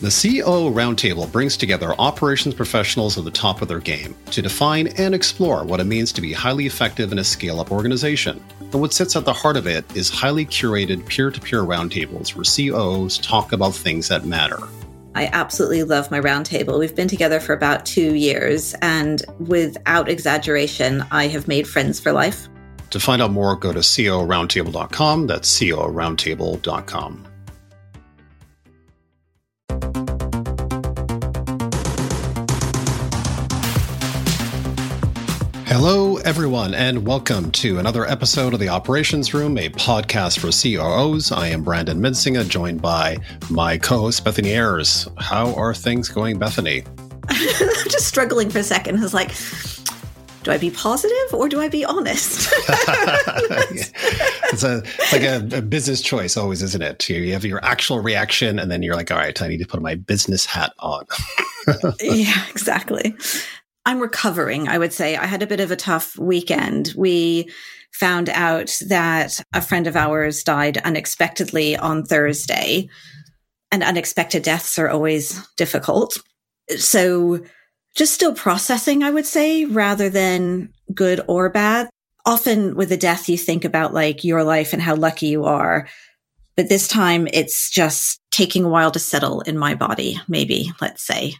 The COO Roundtable brings together operations professionals at the top of their game to define and explore what it means to be highly effective in a scale up organization. And what sits at the heart of it is highly curated peer to peer roundtables where COOs talk about things that matter. I absolutely love my roundtable. We've been together for about two years, and without exaggeration, I have made friends for life. To find out more, go to cooroundtable.com. That's cooroundtable.com. Hello, everyone, and welcome to another episode of the Operations Room, a podcast for COOs. I am Brandon Mensinga, joined by my co-host Bethany Ayres. How are things going, Bethany? I'm just struggling for a second. I was like, do I be positive or do I be honest? it's a it's like a, a, business choice, always, isn't it? You have your actual reaction, and then you're like, all right, I need to put my business hat on. yeah, exactly. I'm recovering, I would say. I had a bit of a tough weekend. We found out that a friend of ours died unexpectedly on Thursday, and unexpected deaths are always difficult. So, just still processing, I would say, rather than good or bad. Often with a death, you think about like your life and how lucky you are. But this time it's just taking a while to settle in my body, maybe, let's say.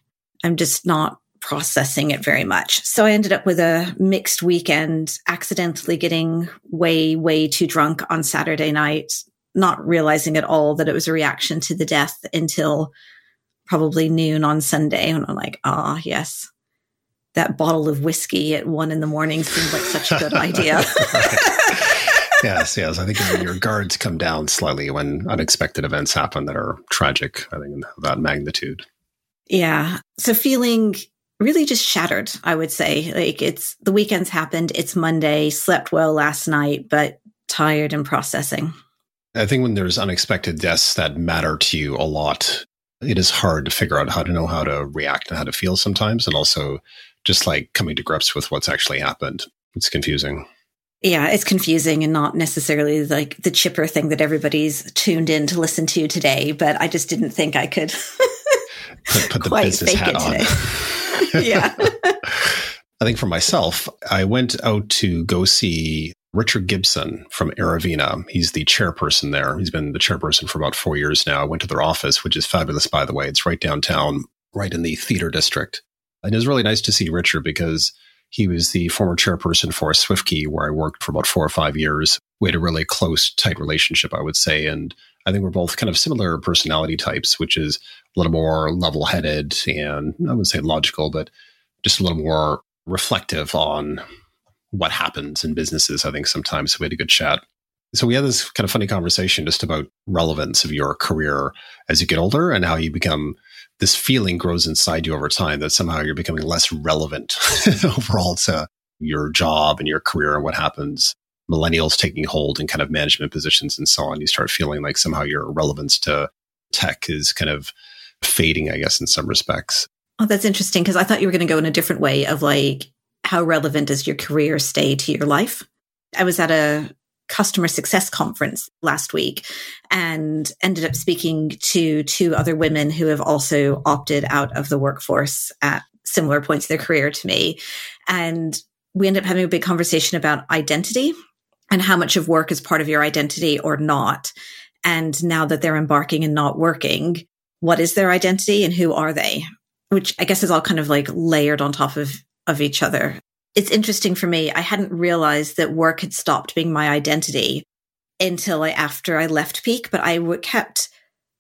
I'm just not processing it very much. So I ended up with a mixed weekend, accidentally getting way, way too drunk on Saturday night, not realizing at all that it was a reaction to the death until probably noon on Sunday. And I'm like, ah, oh, yes, that bottle of whiskey at one in the morning seems like such a good idea. yes, yes. I think your guards come down slightly when unexpected events happen that are tragic, I think, in that magnitude. Yeah. So feeling really just shattered, I would say. Like it's the weekend's happened, it's Monday, slept well last night, but tired and processing. I think when there's unexpected deaths that matter to you a lot, it is hard to figure out how to know how to react and how to feel sometimes. And also just like coming to grips with what's actually happened. It's confusing. Yeah, it's confusing and not necessarily like the chipper thing that everybody's tuned in to listen to today, but I just didn't think I could put, put the business hat on. yeah. I think for myself, I went out to go see Richard Gibson from Aravina. He's the chairperson there. He's been the chairperson for about four years now. I went to their office, which is fabulous, by the way. It's right downtown, right in the theater district. And it was really nice to see Richard because he was the former chairperson for SwiftKey, where I worked for about four or five years. We had a really close, tight relationship, I would say. And I think we're both kind of similar personality types, which is a little more level headed and I wouldn't say logical, but just a little more reflective on what happens in businesses. I think sometimes we had a good chat. So we had this kind of funny conversation just about relevance of your career as you get older and how you become this feeling grows inside you over time that somehow you're becoming less relevant overall to your job and your career and what happens. Millennials taking hold in kind of management positions and so on. You start feeling like somehow your relevance to tech is kind of fading, I guess, in some respects. Oh, that's interesting because I thought you were going to go in a different way of like, how relevant does your career stay to your life? I was at a customer success conference last week and ended up speaking to two other women who have also opted out of the workforce at similar points in their career to me. And we ended up having a big conversation about identity and how much of work is part of your identity or not. And now that they're embarking and not working, what is their identity and who are they? Which I guess is all kind of like layered on top of, of each other. It's interesting for me. I hadn't realized that work had stopped being my identity until I, after I left Peak, but I kept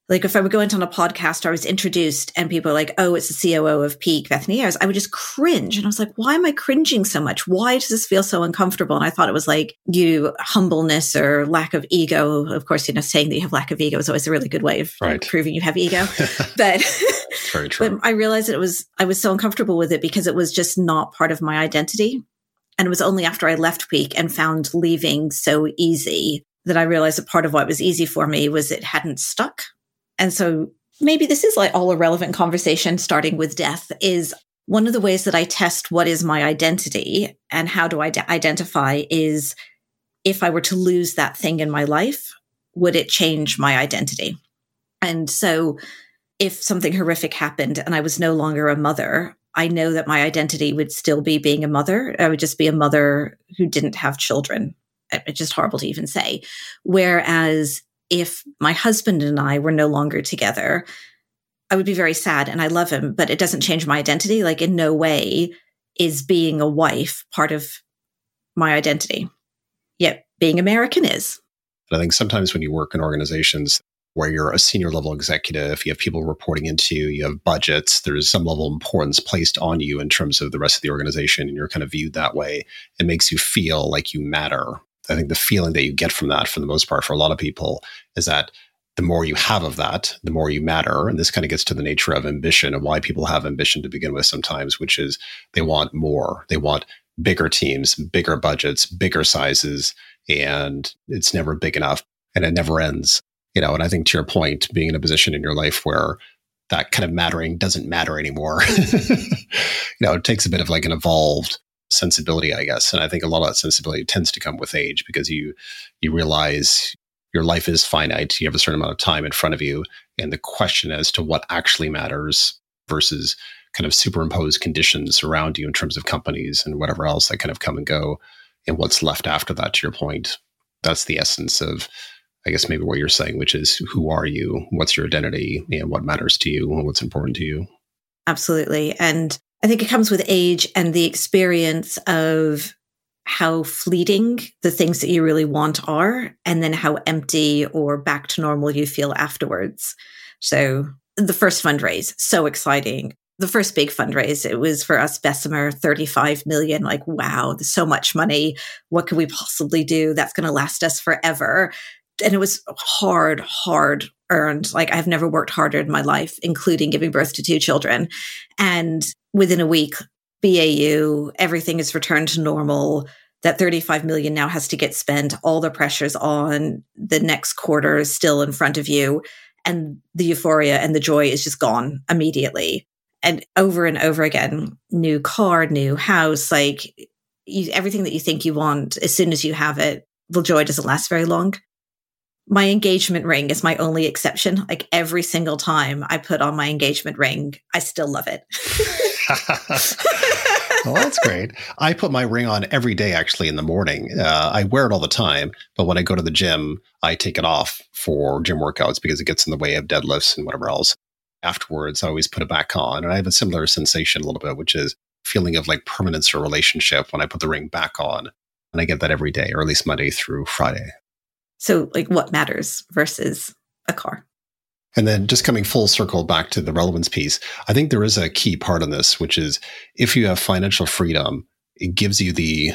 like if I would go into on a podcast or I was introduced and people are like, oh, it's the COO of Peak, Bethany Ayres, I would just cringe. And I was like, why am I cringing so much? Why does this feel so uncomfortable? And I thought it was like you humbleness or lack of ego. Of course, you know, saying that you have lack of ego is always a really good way of right. proving you have ego. but, Very true. but I realized that it was, I was so uncomfortable with it because it was just not part of my identity. And it was only after I left Peak and found leaving so easy that I realized that part of what was easy for me was it hadn't stuck and so maybe this is like all a relevant conversation starting with death is one of the ways that I test what is my identity and how do I d- identify is if I were to lose that thing in my life, would it change my identity? And so if something horrific happened and I was no longer a mother, I know that my identity would still be being a mother. I would just be a mother who didn't have children. It's just horrible to even say. Whereas if my husband and I were no longer together, I would be very sad and I love him, but it doesn't change my identity. Like, in no way is being a wife part of my identity. Yet being American is. I think sometimes when you work in organizations where you're a senior level executive, you have people reporting into you, you have budgets, there's some level of importance placed on you in terms of the rest of the organization, and you're kind of viewed that way. It makes you feel like you matter. I think the feeling that you get from that, for the most part, for a lot of people, is that the more you have of that, the more you matter. And this kind of gets to the nature of ambition and why people have ambition to begin with sometimes, which is they want more. They want bigger teams, bigger budgets, bigger sizes, and it's never big enough and it never ends. You know, and I think to your point, being in a position in your life where that kind of mattering doesn't matter anymore. you know, it takes a bit of like an evolved sensibility, I guess. And I think a lot of that sensibility tends to come with age because you you realize your life is finite. You have a certain amount of time in front of you. And the question as to what actually matters versus kind of superimposed conditions around you in terms of companies and whatever else that kind of come and go and what's left after that, to your point. That's the essence of, I guess, maybe what you're saying, which is who are you? What's your identity? And what matters to you? What's important to you? Absolutely. And I think it comes with age and the experience of how fleeting the things that you really want are, and then how empty or back to normal you feel afterwards. So, the first fundraise, so exciting. The first big fundraise, it was for us, Bessemer, 35 million. Like, wow, so much money. What could we possibly do that's going to last us forever? And it was hard, hard earned. Like, I've never worked harder in my life, including giving birth to two children. And within a week, BAU, everything is returned to normal. That 35 million now has to get spent. All the pressures on the next quarter is still in front of you. And the euphoria and the joy is just gone immediately. And over and over again, new car, new house, like you, everything that you think you want, as soon as you have it, the joy doesn't last very long. My engagement ring is my only exception. Like every single time I put on my engagement ring, I still love it. well, that's great. I put my ring on every day, actually, in the morning. Uh, I wear it all the time, but when I go to the gym, I take it off for gym workouts because it gets in the way of deadlifts and whatever else. Afterwards, I always put it back on, and I have a similar sensation a little bit, which is feeling of like permanence or relationship when I put the ring back on, and I get that every day, or at least Monday through Friday. So, like, what matters versus a car? And then just coming full circle back to the relevance piece, I think there is a key part in this, which is if you have financial freedom, it gives you the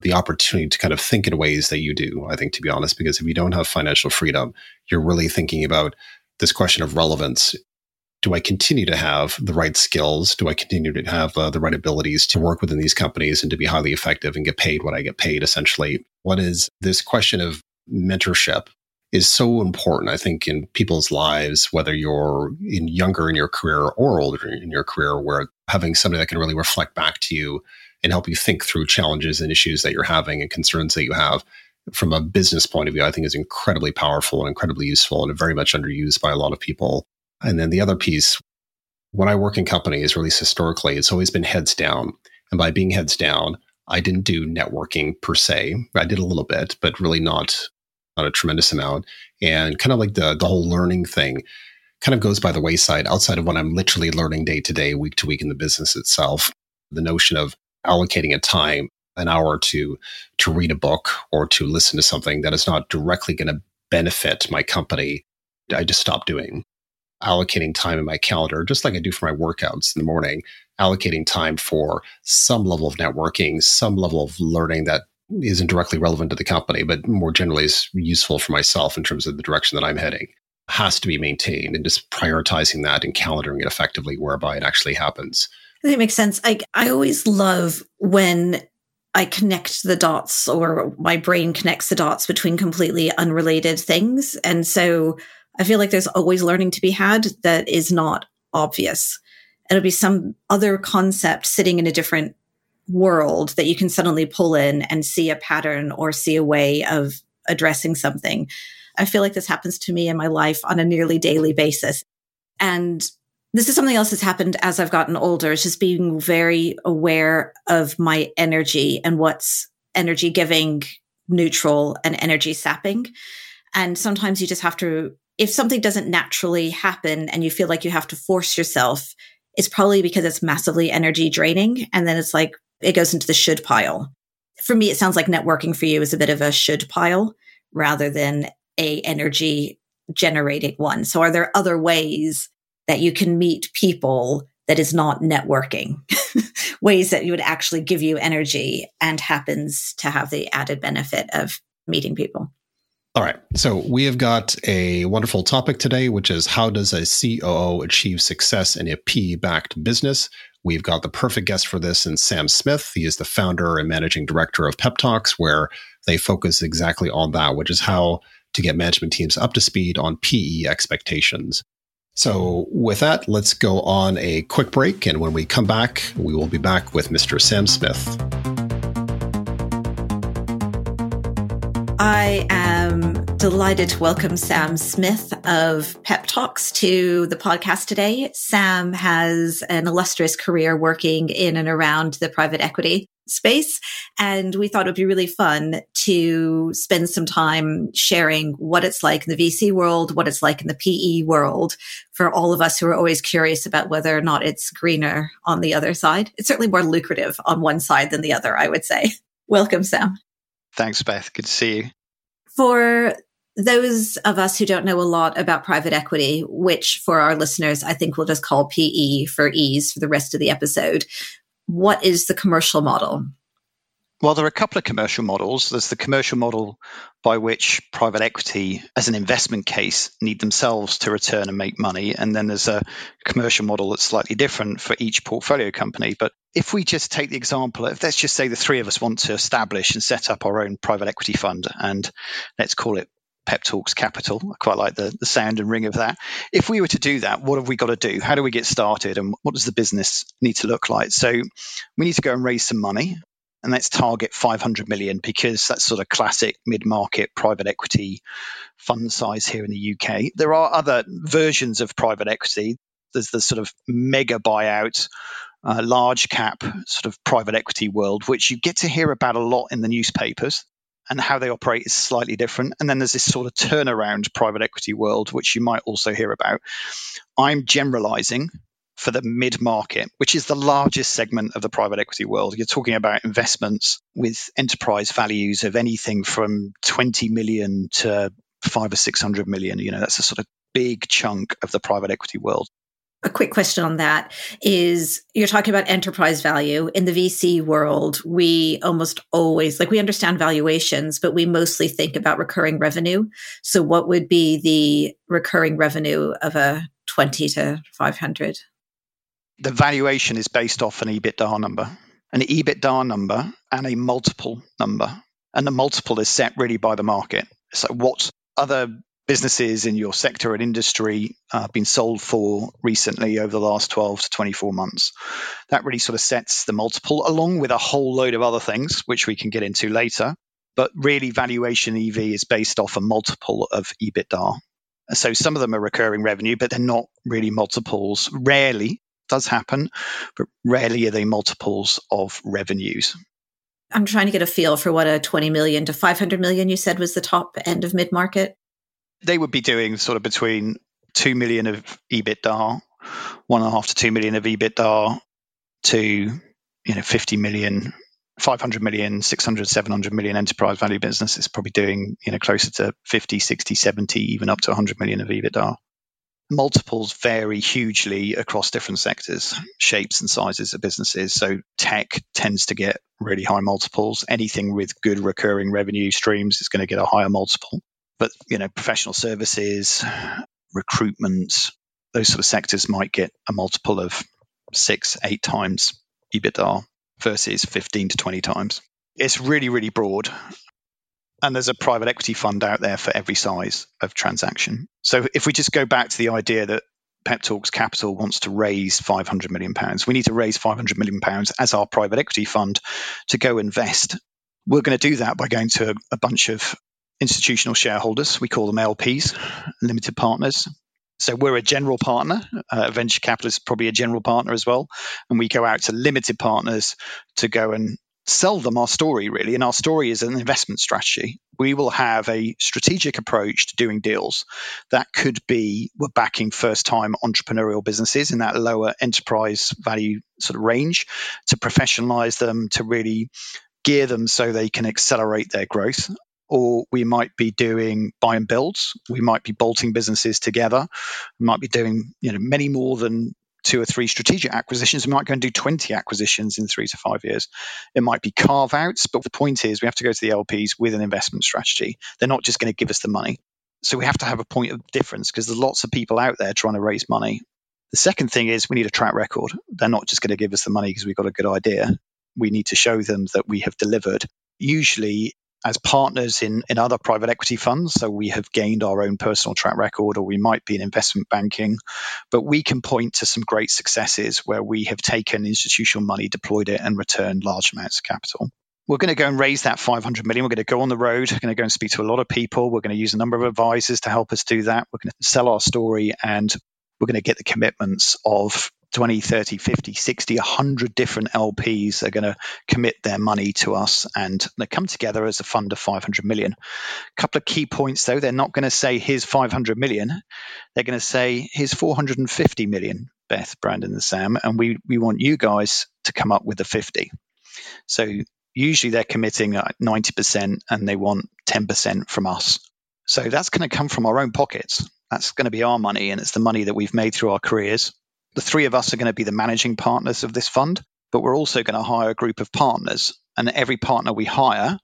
the opportunity to kind of think in ways that you do, I think, to be honest, because if you don't have financial freedom, you're really thinking about this question of relevance. Do I continue to have the right skills? Do I continue to have uh, the right abilities to work within these companies and to be highly effective and get paid what I get paid, essentially? What is this question of mentorship is so important, I think, in people's lives, whether you're in younger in your career or older in your career, where having somebody that can really reflect back to you and help you think through challenges and issues that you're having and concerns that you have from a business point of view, I think is incredibly powerful and incredibly useful and very much underused by a lot of people. And then the other piece, when I work in companies, at least historically, it's always been heads down. And by being heads down, I didn't do networking per se. I did a little bit, but really not a tremendous amount. And kind of like the the whole learning thing kind of goes by the wayside outside of what I'm literally learning day to day, week to week in the business itself. The notion of allocating a time, an hour to to read a book or to listen to something that is not directly going to benefit my company, I just stopped doing. Allocating time in my calendar, just like I do for my workouts in the morning, allocating time for some level of networking, some level of learning that isn't directly relevant to the company, but more generally is useful for myself in terms of the direction that I'm heading, has to be maintained and just prioritizing that and calendaring it effectively whereby it actually happens. It makes sense. I, I always love when I connect the dots or my brain connects the dots between completely unrelated things. And so I feel like there's always learning to be had that is not obvious. It'll be some other concept sitting in a different world that you can suddenly pull in and see a pattern or see a way of addressing something. I feel like this happens to me in my life on a nearly daily basis. And this is something else that's happened as I've gotten older. It's just being very aware of my energy and what's energy giving, neutral, and energy sapping. And sometimes you just have to, if something doesn't naturally happen and you feel like you have to force yourself, it's probably because it's massively energy draining. And then it's like it goes into the should pile. For me, it sounds like networking for you is a bit of a should pile rather than a energy generating one. So are there other ways that you can meet people that is not networking? ways that you would actually give you energy and happens to have the added benefit of meeting people? All right. So we have got a wonderful topic today, which is how does a COO achieve success in a PE backed business? We've got the perfect guest for this in Sam Smith. He is the founder and managing director of PepTalks, where they focus exactly on that, which is how to get management teams up to speed on PE expectations. So, with that, let's go on a quick break. And when we come back, we will be back with Mr. Sam Smith. I am delighted to welcome Sam Smith of PepTalks to the podcast today. Sam has an illustrious career working in and around the private equity space. And we thought it would be really fun to spend some time sharing what it's like in the VC world, what it's like in the PE world for all of us who are always curious about whether or not it's greener on the other side. It's certainly more lucrative on one side than the other, I would say. Welcome, Sam. Thanks, Beth. Good to see you. For those of us who don't know a lot about private equity, which for our listeners, I think we'll just call PE for ease for the rest of the episode, what is the commercial model? Well, there are a couple of commercial models. There's the commercial model by which private equity, as an investment case, need themselves to return and make money. And then there's a commercial model that's slightly different for each portfolio company. But if we just take the example let's just say the three of us want to establish and set up our own private equity fund, and let's call it Pep Talks Capital. I quite like the, the sound and ring of that. If we were to do that, what have we got to do? How do we get started? And what does the business need to look like? So we need to go and raise some money and let's target 500 million because that's sort of classic mid-market private equity fund size here in the UK. There are other versions of private equity. There's the sort of mega buyout, uh, large cap sort of private equity world, which you get to hear about a lot in the newspapers. And how they operate is slightly different. And then there's this sort of turnaround private equity world, which you might also hear about. I'm generalizing for the mid market, which is the largest segment of the private equity world. You're talking about investments with enterprise values of anything from 20 million to five or 600 million. You know, that's a sort of big chunk of the private equity world. A quick question on that is you're talking about enterprise value. In the VC world, we almost always, like, we understand valuations, but we mostly think about recurring revenue. So, what would be the recurring revenue of a 20 to 500? the valuation is based off an EBITDA number, an EBITDA number and a multiple number. And the multiple is set really by the market. So, what other businesses in your sector and industry uh, been sold for recently over the last 12 to 24 months? That really sort of sets the multiple, along with a whole load of other things, which we can get into later. But really, valuation EV is based off a multiple of EBITDA. So some of them are recurring revenue, but they're not really multiples. Rarely does happen, but rarely are they multiples of revenues. I'm trying to get a feel for what a 20 million to 500 million you said was the top end of mid market. They would be doing sort of between 2 million of EBITDA, one and a half to 2 million of EBITDA to, you know, 50 million, 500 million, 600, 700 million enterprise value business is probably doing, you know, closer to 50, 60, 70, even up to 100 million of EBITDA multiples vary hugely across different sectors, shapes and sizes of businesses. So tech tends to get really high multiples. Anything with good recurring revenue streams is going to get a higher multiple. But you know, professional services, recruitment, those sort of sectors might get a multiple of six, eight times EBITDA versus 15 to 20 times. It's really, really broad. And there's a private equity fund out there for every size of transaction. So if we just go back to the idea that Pep Talks Capital wants to raise 500 million pounds, we need to raise 500 million pounds as our private equity fund to go invest. We're going to do that by going to a, a, bunch of institutional shareholders. We call them LPs, limited partners. So we're a general partner. Uh, venture capitalist is probably a general partner as well. And we go out to limited partners to go and sell them our story, really. And our story is an investment strategy. We will have a strategic approach to doing deals that could be we're backing first time entrepreneurial businesses in that lower enterprise value sort of range to professionalize them, to really gear them so they can accelerate their growth or we might be doing buy and builds. We might be bolting businesses together. We might be doing you know many more than two or three strategic acquisitions. We might go and do 20 acquisitions in three to five years. It might be carve outs, but the point is we have to go to the LPs with an investment strategy. They're not just going to give us the money. So we have to have a point of difference because there's lots of people out there trying to raise money. The second thing is we need a track record. They're not just going to give us the money because we've got a good idea. We need to show them that we have delivered. Usually as partners in, in other private equity funds. So we have gained our own personal track record, or we might be in investment banking, but we can point to some great successes where we have taken institutional money, deployed it, and returned large amounts of capital. We're going to go and raise that 500 million. We're going to go on the road. We're going to go and speak to a lot of people. We're going to use a number of advisors to help us do that. We're going to sell our story and we're going to get the commitments of 20, 30, 50, 60, 100 different LPs are going to commit their money to us and they come together as a fund of 500 million. A couple of key points though, they're not going to say here's 500 million. They're going to say here's 450 million, Beth, Brandon, and Sam, and we, we want you guys to come up with the 50. So usually they're committing 90% and they want 10% from us. So that's going to come from our own pockets. That's going to be our money and it's the money that we've made through our careers the three of us are going to be the managing partners of this fund, but we're also going to hire a group of partners. And every partner we hire,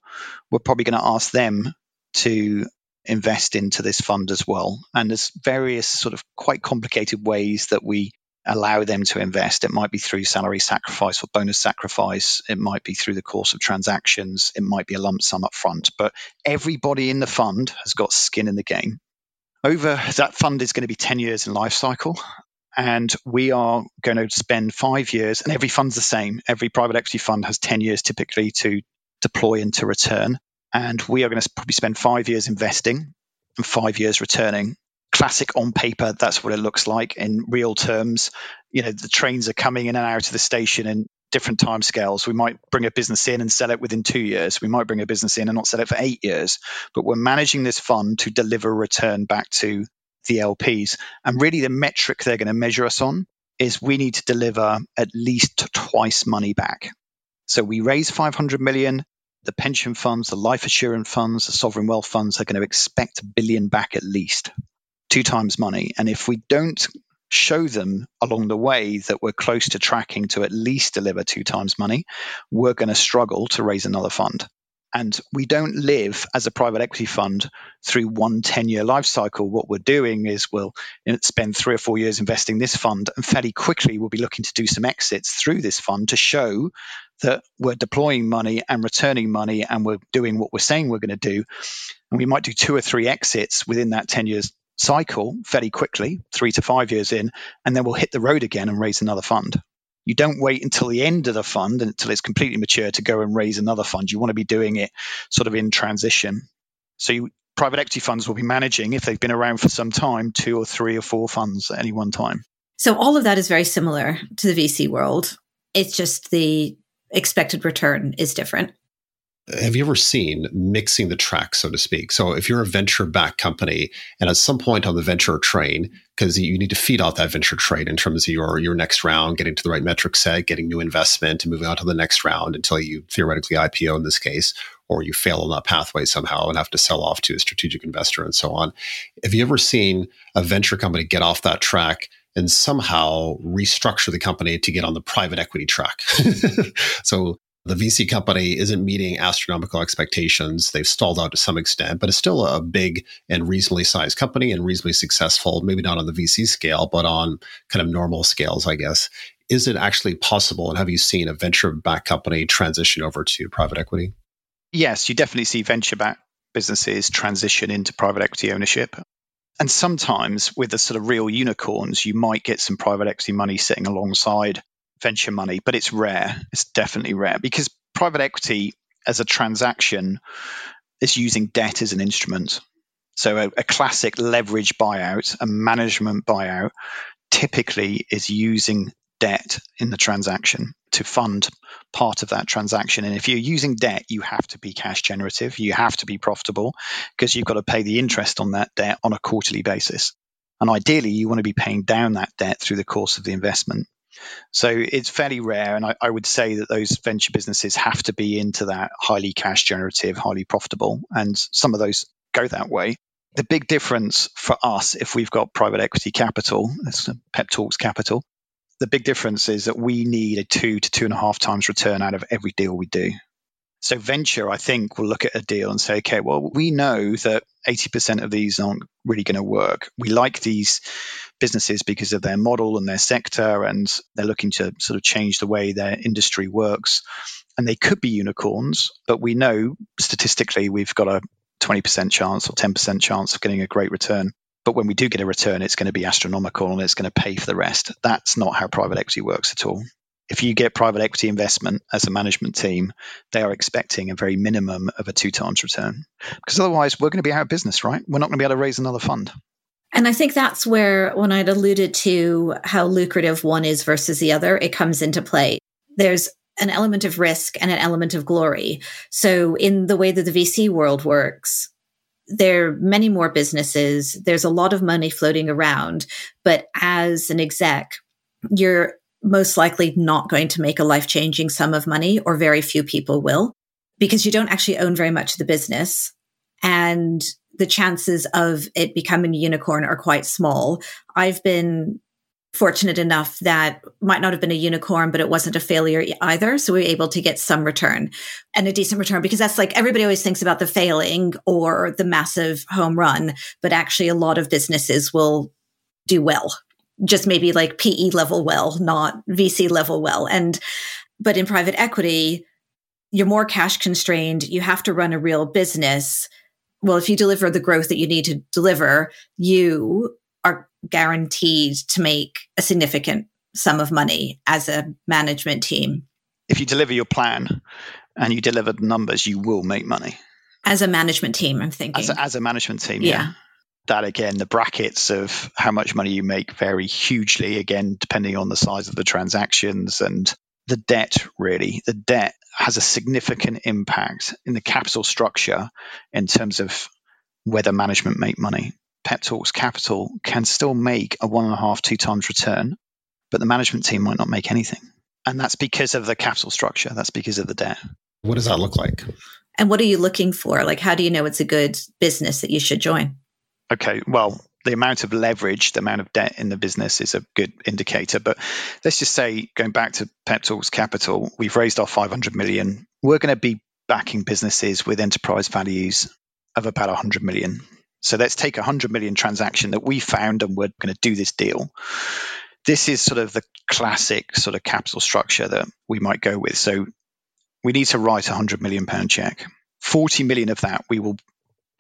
we're probably going to ask them to invest into this fund as well. And there's various sort of quite complicated ways that we allow them to invest. It might be through salary sacrifice or bonus sacrifice. It might be through the course of transactions. It might be a lump sum up front. But everybody in the fund has got skin in the game. Over that fund is going to be 10 years in life cycle. And we are going to spend five years, and every fund's the same. Every private equity fund has 10 years typically to deploy and to return. And we are going to probably spend five years investing and five years returning. Classic on paper, that's what it looks like in real terms. You know, the trains are coming in and out of the station in different time scales. We might bring a business in and sell it within two years. We might bring a business in and not sell it for eight years. But we're managing this fund to deliver return back to the LPs. And really, the metric they're going to measure us on is we need to deliver at least twice money back. So we raise 500 million. The pension funds, the life assurance funds, the sovereign wealth funds are going to expect a billion back at least, two times money. And if we don't show them along the way that we're close to tracking to at least deliver two times money, we're going to struggle to raise another fund. And we don't live as a private equity fund through one 10 year life cycle. What we're doing is we'll spend three or four years investing this fund, and fairly quickly we'll be looking to do some exits through this fund to show that we're deploying money and returning money and we're doing what we're saying we're going to do. And we might do two or three exits within that 10 years cycle fairly quickly, three to five years in, and then we'll hit the road again and raise another fund. You don't wait until the end of the fund until it's completely mature to go and raise another fund. You want to be doing it sort of in transition. So you, private equity funds will be managing, if they've been around for some time, two or three or four funds at any one time. So all of that is very similar to the VC world. It's just the expected return is different have you ever seen mixing the tracks, so to speak? So if you're a venture backed company and at some point on the venture train, because you need to feed off that venture train in terms of your your next round, getting to the right metric set, getting new investment, and moving on to the next round until you theoretically IPO in this case, or you fail on that pathway somehow and have to sell off to a strategic investor and so on. Have you ever seen a venture company get off that track and somehow restructure the company to get on the private equity track? so the VC company isn't meeting astronomical expectations. They've stalled out to some extent, but it's still a big and reasonably sized company and reasonably successful, maybe not on the VC scale, but on kind of normal scales, I guess. Is it actually possible? And have you seen a venture backed company transition over to private equity? Yes, you definitely see venture backed businesses transition into private equity ownership. And sometimes with the sort of real unicorns, you might get some private equity money sitting alongside venture money, but it's rare. It's definitely rare because private equity as a transaction is using debt as an instrument. So a, a classic leverage buyout, a management buyout, typically is using debt in the transaction to fund part of that transaction. And if you're using debt, you have to be cash generative, you have to be profitable because you've got to pay the interest on that debt on a quarterly basis. And ideally, you want to be paying down that debt through the course of the investment. So it's fairly rare. And I, I, would say that those venture businesses have to be into that highly cash generative, highly profitable. And some of those go that way. The big difference for us, if we've got private equity capital, that's Pep Talks capital, the big difference is that we need a two to two and a half times return out of every deal we do. So venture, I think, will look at a deal and say, okay, well, we know that 80% of these aren't really going to work. We like these businesses because of their model and their sector, and they're looking to sort of change the way their industry works. And they could be unicorns, but we know statistically we've got a 20% chance or 10% chance of getting a great return. But when we do get a return, it's going to be astronomical and it's going to pay for the rest. That's not how private equity works at all. If you get private equity investment as a management team, they are expecting a very minimum of a two times return. Because otherwise, we're going to be out of business, right? We're not going to be able to raise another fund. And I think that's where, when I'd alluded to how lucrative one is versus the other, it comes into play. There's an element of risk and an element of glory. So, in the way that the VC world works, there are many more businesses. There's a lot of money floating around. But as an exec, you're most likely not going to make a life changing sum of money, or very few people will, because you don't actually own very much of the business. And the chances of it becoming a unicorn are quite small. I've been fortunate enough that might not have been a unicorn, but it wasn't a failure either. So we were able to get some return and a decent return because that's like everybody always thinks about the failing or the massive home run, but actually a lot of businesses will do well. Just maybe like PE level well, not VC level well. And, but in private equity, you're more cash constrained. You have to run a real business. Well, if you deliver the growth that you need to deliver, you are guaranteed to make a significant sum of money as a management team. If you deliver your plan and you deliver the numbers, you will make money. As a management team, I'm thinking. As a, as a management team, yeah. yeah. That again, the brackets of how much money you make vary hugely, again, depending on the size of the transactions and the debt, really. The debt has a significant impact in the capital structure in terms of whether management make money. Pep Talks Capital can still make a one and a half, two times return, but the management team might not make anything. And that's because of the capital structure. That's because of the debt. What does that look like? And what are you looking for? Like, how do you know it's a good business that you should join? Okay, well, the amount of leverage, the amount of debt in the business is a good indicator. But let's just say, going back to Pep Talks Capital, we've raised our 500 million. We're going to be backing businesses with enterprise values of about 100 million. So let's take a 100 million transaction that we found and we're going to do this deal. This is sort of the classic sort of capital structure that we might go with. So we need to write a 100 million pound check. 40 million of that we will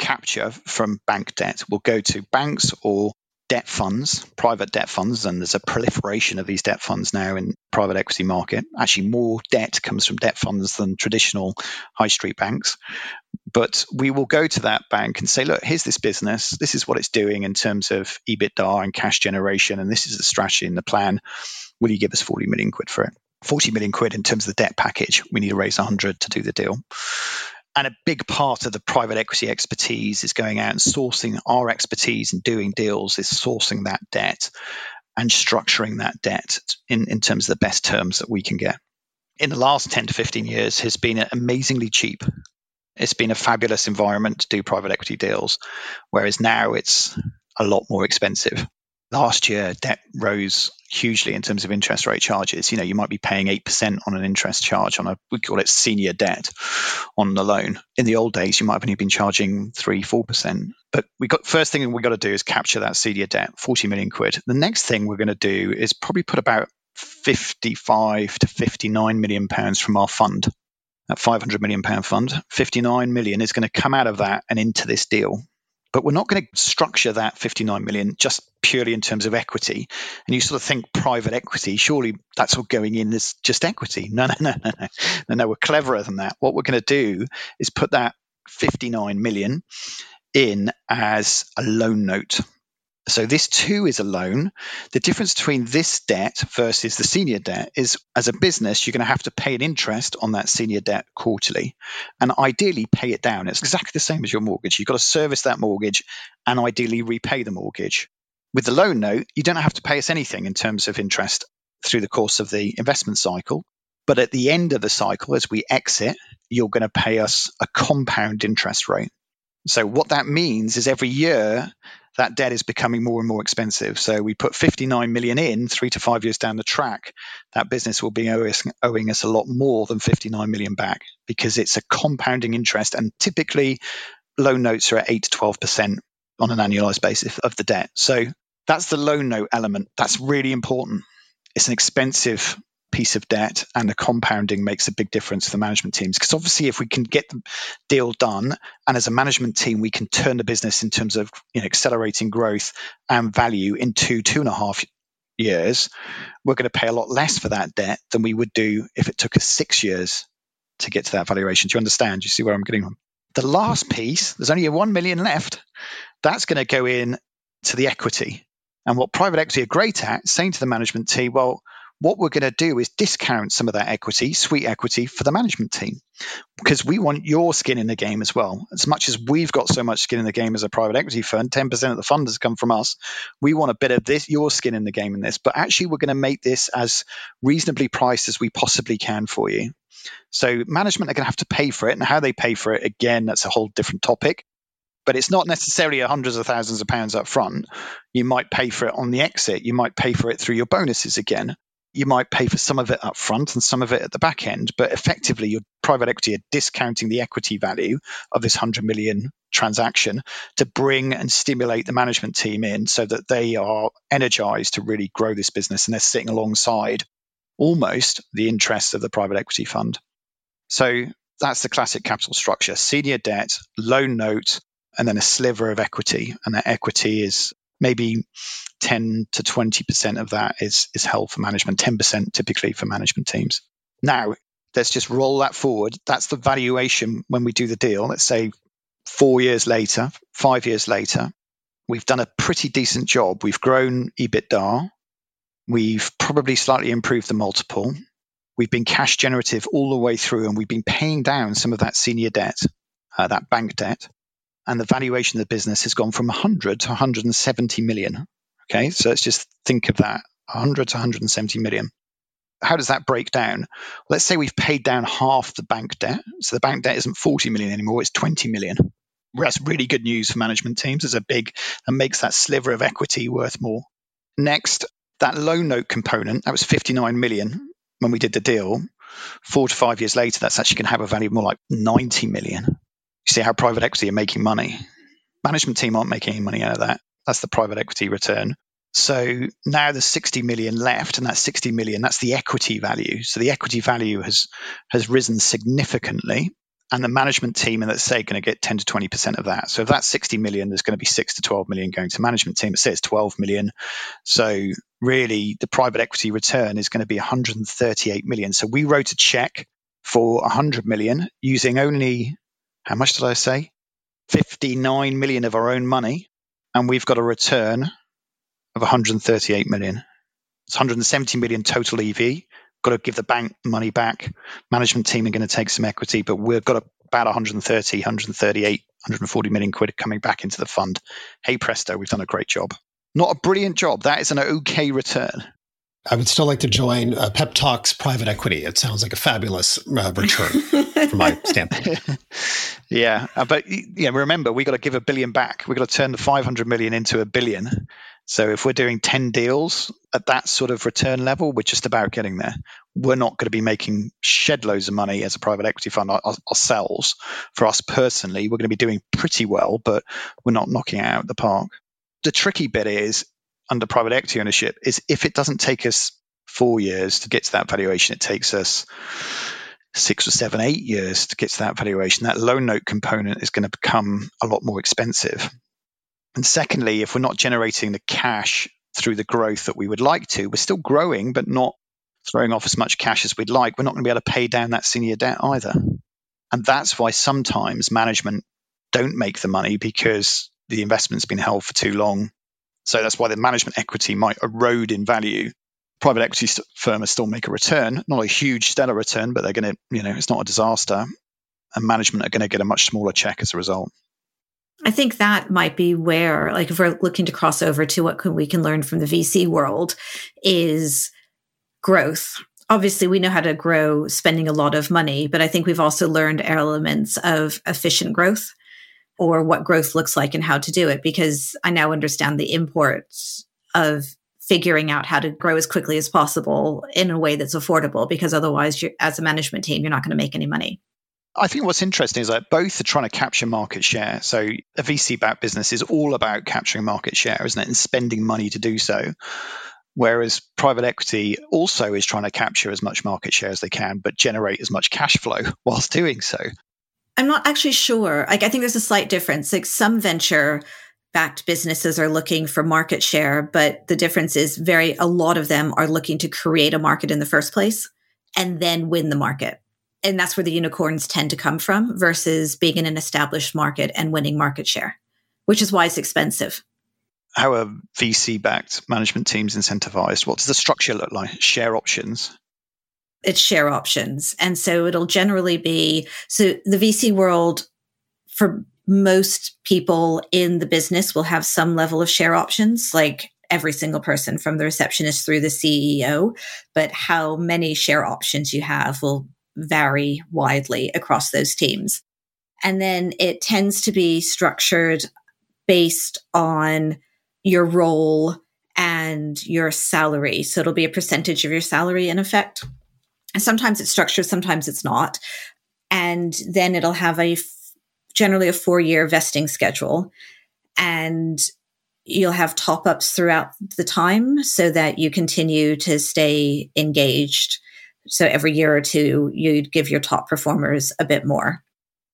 capture from bank debt will go to banks or debt funds, private debt funds, and there's a proliferation of these debt funds now in private equity market. Actually, more debt comes from debt funds than traditional high street banks. But we will go to that bank and say, look, here's this business. This is what it's doing in terms of EBITDA and cash generation, and this is the strategy and the plan. Will you give us 40 million quid for it? 40 million quid in terms of the debt package. We need to raise 100 to do the deal. And a big part of the private equity expertise is going out and sourcing our expertise and doing deals, is sourcing that debt and structuring that debt in, in terms of the best terms that we can get. In the last 10 to 15 years has been amazingly cheap. It's been a fabulous environment to do private equity deals, whereas now it's a lot more expensive last year debt rose hugely in terms of interest rate charges. You know, you might be paying 8% on an interest charge on a, we call it senior debt on the loan. In the old days, you might have only been charging three, 4%. But we got, first thing we've got to do is capture that senior debt, 40 million quid. The next thing we're going to do is probably put about 55 to 59 million pounds from our fund. That 500 million pound fund, 59 million is going to come out of that and into this deal but we're not going to structure that 59 million just purely in terms of equity. And you sort of think private equity, surely that's all going in as just equity. No, no, no, no, no. No, no, we're cleverer than that. What we're going to do is put that 59 million in as a loan note. So this too is a loan. The difference between this debt versus the senior debt is as a business, you're going to have to pay an interest on that senior debt quarterly and ideally pay it down. It's exactly the same as your mortgage. You've got to service that mortgage and ideally repay the mortgage. With the loan note, you don't have to pay us anything in terms of interest through the course of the investment cycle. But at the end of the cycle, as we exit, you're going to pay us a compound interest rate. So what that means is every year that debt is becoming more and more expensive. So we put 59 million in three to five years down the track, that business will be owing us a lot more than 59 million back because it's a compounding interest. And typically loan notes are at 8 to 12% on an annualized basis of the debt. So that's the loan note element. That's really important. It's an expensive piece of debt and the compounding makes a big difference for the management teams. Because obviously if we can get the deal done and as a management team we can turn the business in terms of you know accelerating growth and value in two two and a half years we're going to pay a lot less for that debt than we would do if it took us six years to get to that valuation. Do you understand? Do you see where i'm getting from? The last piece there's only a 1 million left that's going to go in to the equity. And what private equity are great at saying to the management team well what we're going to do is discount some of that equity, sweet equity, for the management team because we want your skin in the game as well. As much as we've got so much skin in the game as a private equity fund, 10% of the fund has come from us. We want a bit of this, your skin in the game in this, but actually we're going to make this as reasonably priced as we possibly can for you. So management are going to have to pay for it, and how they pay for it, again, that's a whole different topic. But it's not necessarily hundreds of thousands of pounds up front. You might pay for it on the exit. You might pay for it through your bonuses again you might pay for some of it up front and some of it at the back end, but effectively your private equity are discounting the equity value of this 100 million transaction to bring and stimulate the management team in so that they are energized to really grow this business and they're sitting alongside almost the interests of the private equity fund. So that's the classic capital structure senior debt, loan note, and then a sliver of equity. And that equity is maybe 10 to 20% of that is, is held for management, 10% typically for management teams. Now, let's just roll that forward. That's the valuation when we do the deal. Let's say four years later, five years later, we've done a pretty decent job. We've grown EBITDA. We've probably slightly improved the multiple. We've been cash generative all the way through, and we've been paying down some of that senior debt, uh, that bank debt and the valuation of the business has gone from 100 to 170 million. Okay, so let's just think of that 100 to 170 million. How does that break down? Let's say we've paid down half the bank debt. So the bank debt isn't 40 million anymore, it's 20 million. That's really good news for management teams. It's a big and makes that sliver of equity worth more. Next, that loan note component, that was 59 million when we did the deal. Four to five years later, that's actually going to have a value more like 90 million. You see how private equity are making money. Management team aren't making any money out of that. That's the private equity return. So now there's 60 million left, and that 60 million, that's the equity value. So the equity value has has risen significantly, and the management team, and let's say, going to get 10 to 20 percent of that. So if that's 60 million, there's going to be six to 12 million going to management team. It says 12 million. So really, the private equity return is going to be 138 million. So we wrote a check for 100 million using only how much did I say? 59 million of our own money, and we've got a return of 138 million. It's 170 million total EV. Got to give the bank money back. Management team are going to take some equity, but we've got about 130, 138, 140 million quid coming back into the fund. Hey presto, we've done a great job. Not a brilliant job. That is an okay return. I would still like to join uh, Pep Talks Private Equity. It sounds like a fabulous uh, return from my standpoint. yeah, uh, but yeah, remember we got to give a billion back. We got to turn the 500 million into a billion. So if we're doing 10 deals at that sort of return level, we're just about getting there. We're not going to be making shed loads of money as a private equity fund ourselves. For us personally, we're going to be doing pretty well, but we're not knocking it out the park. The tricky bit is under private equity ownership is if it doesn't take us four years to get to that valuation, it takes us six or seven, eight years to get to that valuation. That loan note component is going to become a lot more expensive. And secondly, if we're not generating the cash through the growth that we would like to, we're still growing, but not throwing off as much cash as we'd like. We're not going to be able to pay down that senior debt either. And that's why sometimes management don't make the money because the investment's been held for too long. So that's why the management equity might erode in value. Private equity st- firm still make a return, not a huge stellar return, but they're going to, you know, it's not a disaster. And management are going to get a much smaller check as a result. I think that might be where, like, if we're looking to cross over to what we can learn from the VC world, is growth. Obviously, we know how to grow spending a lot of money, but I think we've also learned elements of efficient growth or what growth looks like and how to do it because I now understand the imports of figuring out how to grow as quickly as possible in a way that's affordable because otherwise as a management team you're not going to make any money. I think what's interesting is that both are trying to capture market share. So a VC backed business is all about capturing market share, isn't it? And spending money to do so. Whereas private equity also is trying to capture as much market share as they can, but generate as much cash flow whilst doing so. I'm not actually sure. Like, I think there's a slight difference. Like, some venture backed businesses are looking for market share, but the difference is very, a lot of them are looking to create a market in the first place and then win the market. And that's where the unicorns tend to come from versus being in an established market and winning market share, which is why it's expensive. How are VC backed management teams incentivized? What does the structure look like? Share options? It's share options. And so it'll generally be so the VC world for most people in the business will have some level of share options, like every single person from the receptionist through the CEO. But how many share options you have will vary widely across those teams. And then it tends to be structured based on your role and your salary. So it'll be a percentage of your salary in effect sometimes it's structured, sometimes it's not. And then it'll have a generally a four year vesting schedule. And you'll have top ups throughout the time so that you continue to stay engaged. So every year or two, you'd give your top performers a bit more.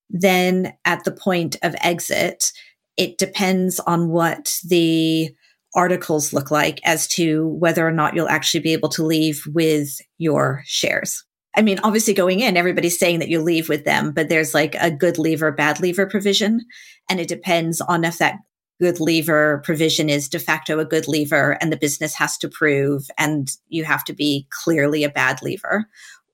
Then at the point of exit, it depends on what the articles look like as to whether or not you'll actually be able to leave with your shares. I mean, obviously going in, everybody's saying that you leave with them, but there's like a good leaver, bad leaver provision. And it depends on if that good leaver provision is de facto a good leaver and the business has to prove and you have to be clearly a bad leaver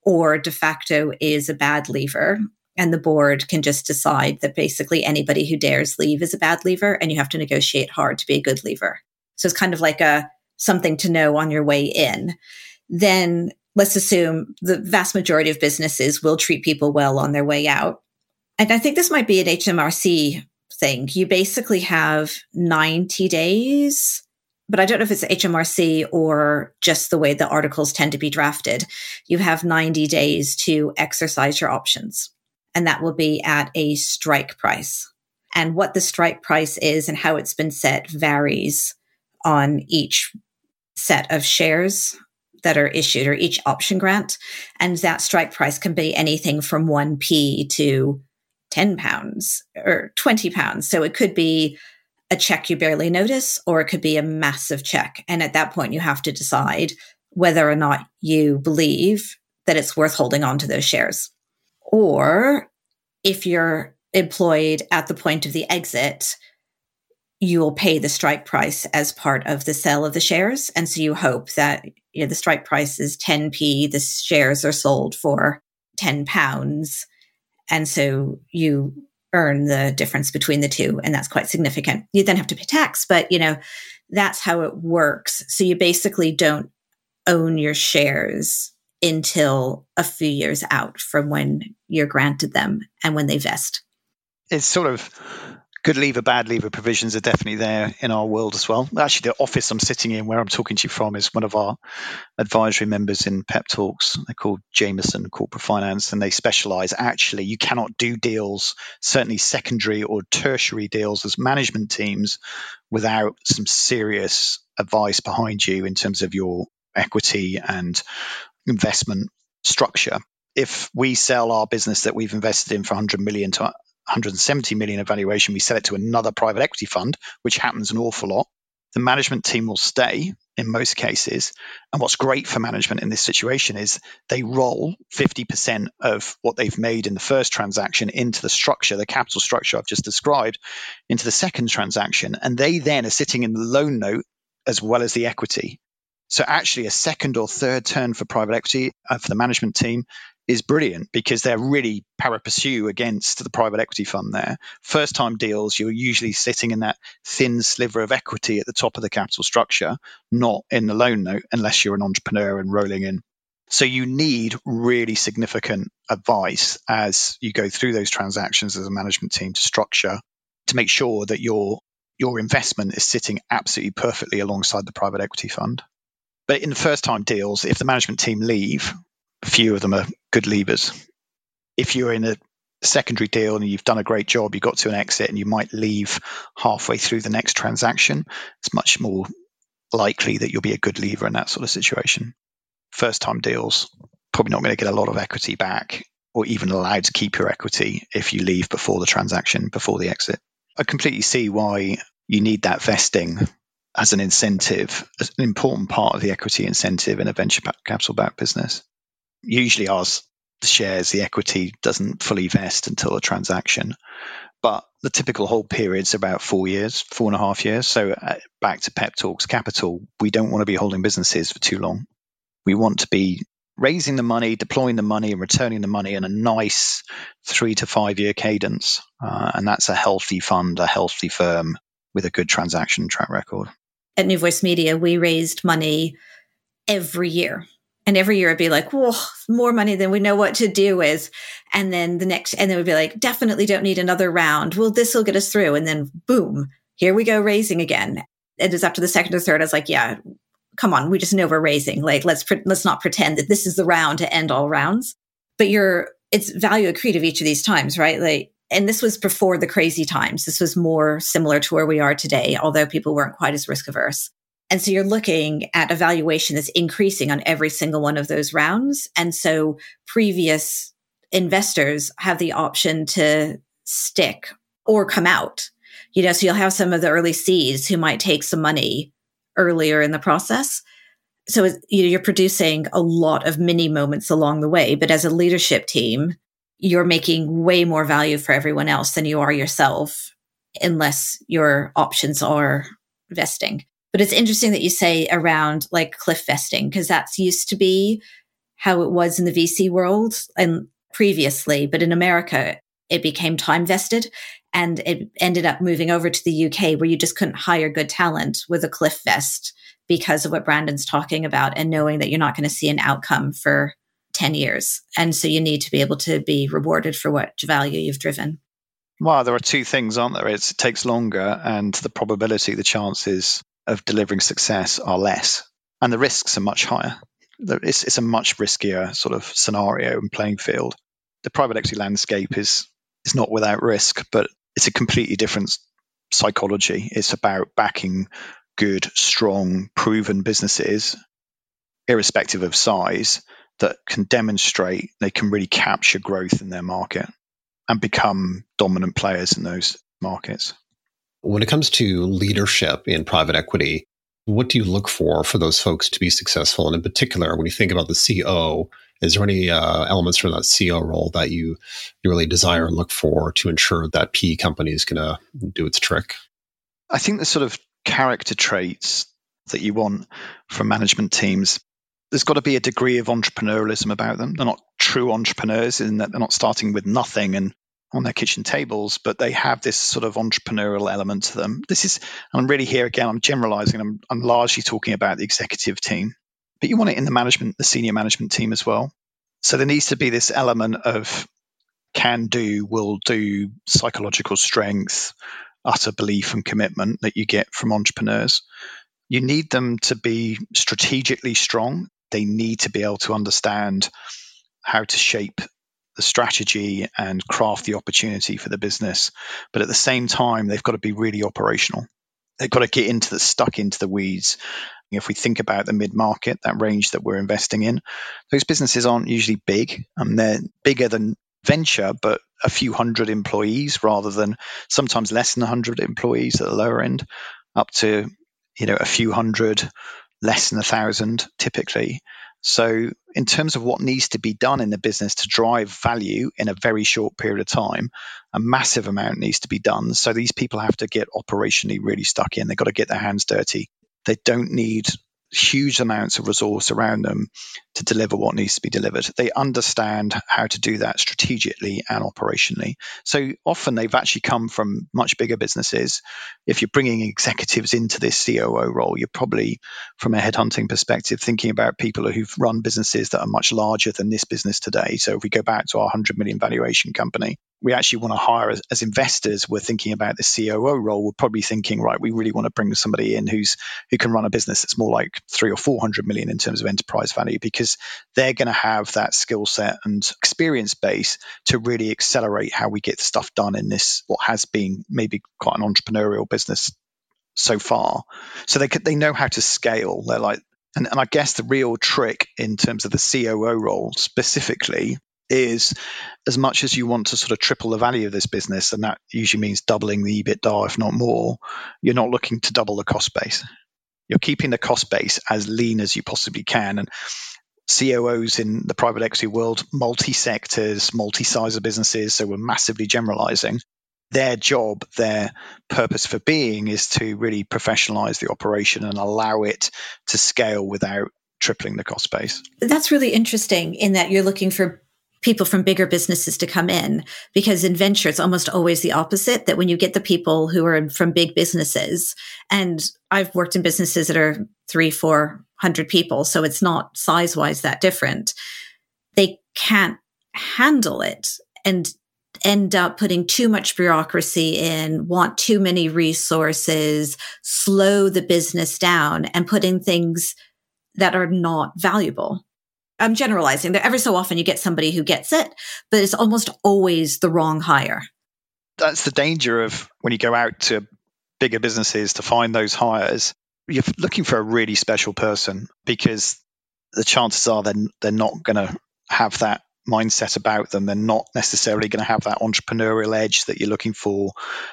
or de facto is a bad leaver and the board can just decide that basically anybody who dares leave is a bad leaver and you have to negotiate hard to be a good leaver. So it's kind of like a something to know on your way in. Then let's assume the vast majority of businesses will treat people well on their way out. And I think this might be an HMRC thing. You basically have 90 days, but I don't know if it's HMRC or just the way the articles tend to be drafted. You have 90 days to exercise your options, and that will be at a strike price. And what the strike price is and how it's been set varies on each set of shares that are issued or each option grant. And that strike price can be anything from 1p to 10 pounds or 20 pounds. So it could be a check you barely notice, or it could be a massive check. And at that point, you have to decide whether or not you believe that it's worth holding on to those shares. Or if you're employed at the point of the exit, you will pay the strike price as part of the sale of the shares. And so you hope that you know, the strike price is 10p, the shares are sold for 10 pounds. And so you earn the difference between the two. And that's quite significant. You then have to pay tax, but you know, that's how it works. So you basically don't own your shares until a few years out from when you're granted them and when they vest. It's sort of good leaver, bad leaver provisions are definitely there in our world as well. Actually, the office I'm sitting in, where I'm talking to you from, is one of our advisory members in PepTalks. They're called Jamieson Corporate Finance, and they specialize. Actually, you cannot do deals, certainly secondary or tertiary deals, as management teams without some serious advice behind you in terms of your equity and investment structure if we sell our business that we've invested in for 100 million to 170 million evaluation, we sell it to another private equity fund, which happens an awful lot. The management team will stay in most cases. And what's great for management in this situation is they roll 50% of what they've made in the first transaction into the structure, the capital structure I've just described, into the second transaction. And they then are sitting in the loan note as well as the equity. So actually, a second or third turn for private equity uh, for the management team is brilliant because they're really pari passu against the private equity fund there. First time deals, you're usually sitting in that thin sliver of equity at the top of the capital structure, not in the loan note, unless you're an entrepreneur and rolling in. So you need really significant advice as you go through those transactions as a management team to structure to make sure that your your investment is sitting absolutely perfectly alongside the private equity fund. But in the first time deals, if the management team leave, a few of them are good leavers. If you're in a secondary deal and you've done a great job, you got to an exit and you might leave halfway through the next transaction, it's much more likely that you'll be a good leaver in that sort of situation. First time deals, probably not going to get a lot of equity back or even allowed to keep your equity if you leave before the transaction, before the exit. I completely see why you need that vesting as an incentive, as an important part of the equity incentive in a venture capital backed business usually ours, the shares, the equity doesn't fully vest until a transaction. But the typical hold period is about four years, four and a half years. So uh, back to PepTalks Capital, we don't want to be holding businesses for too long. We want to be raising the money, deploying the money, and returning the money in a nice three to five year cadence. Uh, and that's a healthy fund, a healthy firm with a good transaction track record. At NewVoiceMedia, we raised money every year and every year it'd be like, whoa, more money than we know what to do with. And then the next, and then we'd be like, definitely don't need another round. Well, this will get us through. And then boom, here we go raising again. And It is after the second or third. I was like, yeah, come on, we just know we're raising. Like, let's, pre- let's not pretend that this is the round to end all rounds. But you're, it's value accretive each of these times, right? Like, and this was before the crazy times. This was more similar to where we are today, although people weren't quite as risk averse. And so you're looking at a valuation that's increasing on every single one of those rounds. And so previous investors have the option to stick or come out. You know, so you'll have some of the early seeds who might take some money earlier in the process. So you know, you're producing a lot of mini moments along the way. But as a leadership team, you're making way more value for everyone else than you are yourself, unless your options are vesting. But it's interesting that you say around like cliff vesting, because that's used to be how it was in the VC world and previously. But in America, it became time vested and it ended up moving over to the UK where you just couldn't hire good talent with a cliff vest because of what Brandon's talking about and knowing that you're not going to see an outcome for 10 years. And so you need to be able to be rewarded for what value you've driven. Well, there are two things, aren't there? It's, it takes longer, and the probability, the chances of delivering success are less, and the risks are much higher. It's, it's a much riskier sort of scenario and playing field. The private equity landscape is is not without risk, but it's a completely different psychology. It's about backing good, strong, proven businesses, irrespective of size, that can demonstrate they can really capture growth in their market and become dominant players in those markets. When it comes to leadership in private equity, what do you look for for those folks to be successful? And in particular, when you think about the CO, is there any uh, elements from that CO role that you, you really desire and look for to ensure that PE company is going to do its trick? I think the sort of character traits that you want from management teams, there's got to be a degree of entrepreneurialism about them. They're not true entrepreneurs in that they're not starting with nothing and on their kitchen tables, but they have this sort of entrepreneurial element to them. This is, I'm really here again, I'm generalizing, I'm, I'm largely talking about the executive team, but you want it in the management, the senior management team as well. So there needs to be this element of can do, will do, psychological strength, utter belief and commitment that you get from entrepreneurs. You need them to be strategically strong. They need to be able to understand how to shape the strategy and craft the opportunity for the business. But at the same time, they've got to be really operational. They've got to get into the stuck into the weeds. If we think about the mid market, that range that we're investing in, those businesses aren't usually big. and they're bigger than venture, but a few hundred employees rather than sometimes less than 100 employees at the lower end, up to you know a few hundred less than a thousand typically. So, in terms of what needs to be done in the business to drive value in a very short period of time, a massive amount needs to be done. So, these people have to get operationally really stuck in. They've got to get their hands dirty. They don't need huge amounts of resource around them to deliver what needs to be delivered. They understand how to do that strategically and operationally. So often they've actually come from much bigger businesses. If you're bringing executives into this COO role, you're probably, from a headhunting perspective, thinking about people who've run businesses that are much larger than this business today. So if we go back to our 100 million valuation company, we actually want to hire as, as, investors we're thinking about the COO role. We're probably thinking right we really want to bring somebody in who's who can run a business that's more like 3 or 400 million in terms of enterprise value because they're going to have that skill set and experience base to really accelerate how we get stuff done in this what has been maybe quite an entrepreneurial business so far. So they could, they know how to scale. They're like and, and I guess the real trick in terms of the COO role specifically is as much as you want to sort of triple the value of this business, and that usually means doubling the EBITDA, if not more, you're not looking to double the cost base. You're keeping the cost base as lean as you possibly can. And COOs in the private equity world, multi sectors, multi size of businesses, so we're massively generalizing. Their job, their purpose for being is to really professionalize the operation and allow it to scale without tripling the cost base. That's really interesting in that you're looking for people from bigger businesses to come in because in venture it's almost always the opposite that when you get the people who are from big businesses and i've worked in businesses that are three four hundred people so it's not size wise that different they can't handle it and end up putting too much bureaucracy in, want too many resources, slow the business down and putting things that are not valuable. I'm generalizing that every so often you get somebody who gets it, but it's almost always the wrong hire. That's the danger of when you go out to bigger businesses to find those hires. You're looking for a really special person because the chances are they're, they're not going to have that mindset about them. They're not necessarily going to have that entrepreneurial edge that you're looking for.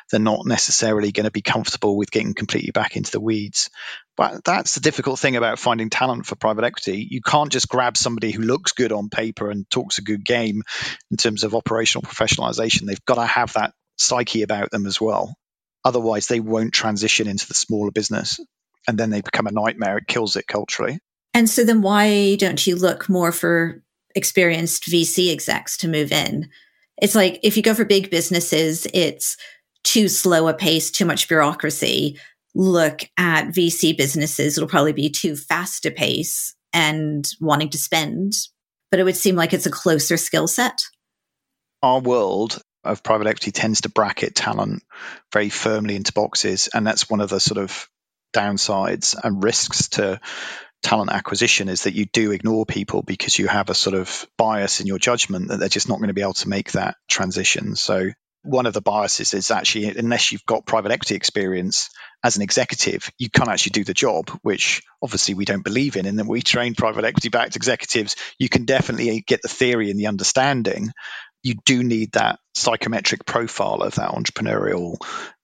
They're not necessarily going to be comfortable with getting completely back into the weeds. But that's the difficult thing about finding talent for private equity. You can't just grab somebody who looks good on paper and talks a good game in terms of operational professionalization. They've got to have that psyche about them as well. Otherwise, they won't transition into the smaller business and then they become a nightmare. It kills it culturally. And so then why don't you look more for experienced VC execs to move in. It's like if you go for big businesses, it's too slow a pace, too much bureaucracy. Look at VC businesses, it'll probably be too fast a pace and wanting to spend, but it would seem like it's a closer skill set. Our world of private equity tends to bracket talent very firmly into boxes, and that's one of the sort of downsides and risks to talent acquisition is that you do ignore people because you have a sort of bias in your judgment that they're just not going to be able to make that transition. So one of the biases is actually unless you've got private equity experience as an executive, you can't actually do the job, which obviously we don't believe in. And then we train private equity backed executives. You can definitely get the theory and the understanding. You do need that psychometric profile of that entrepreneurial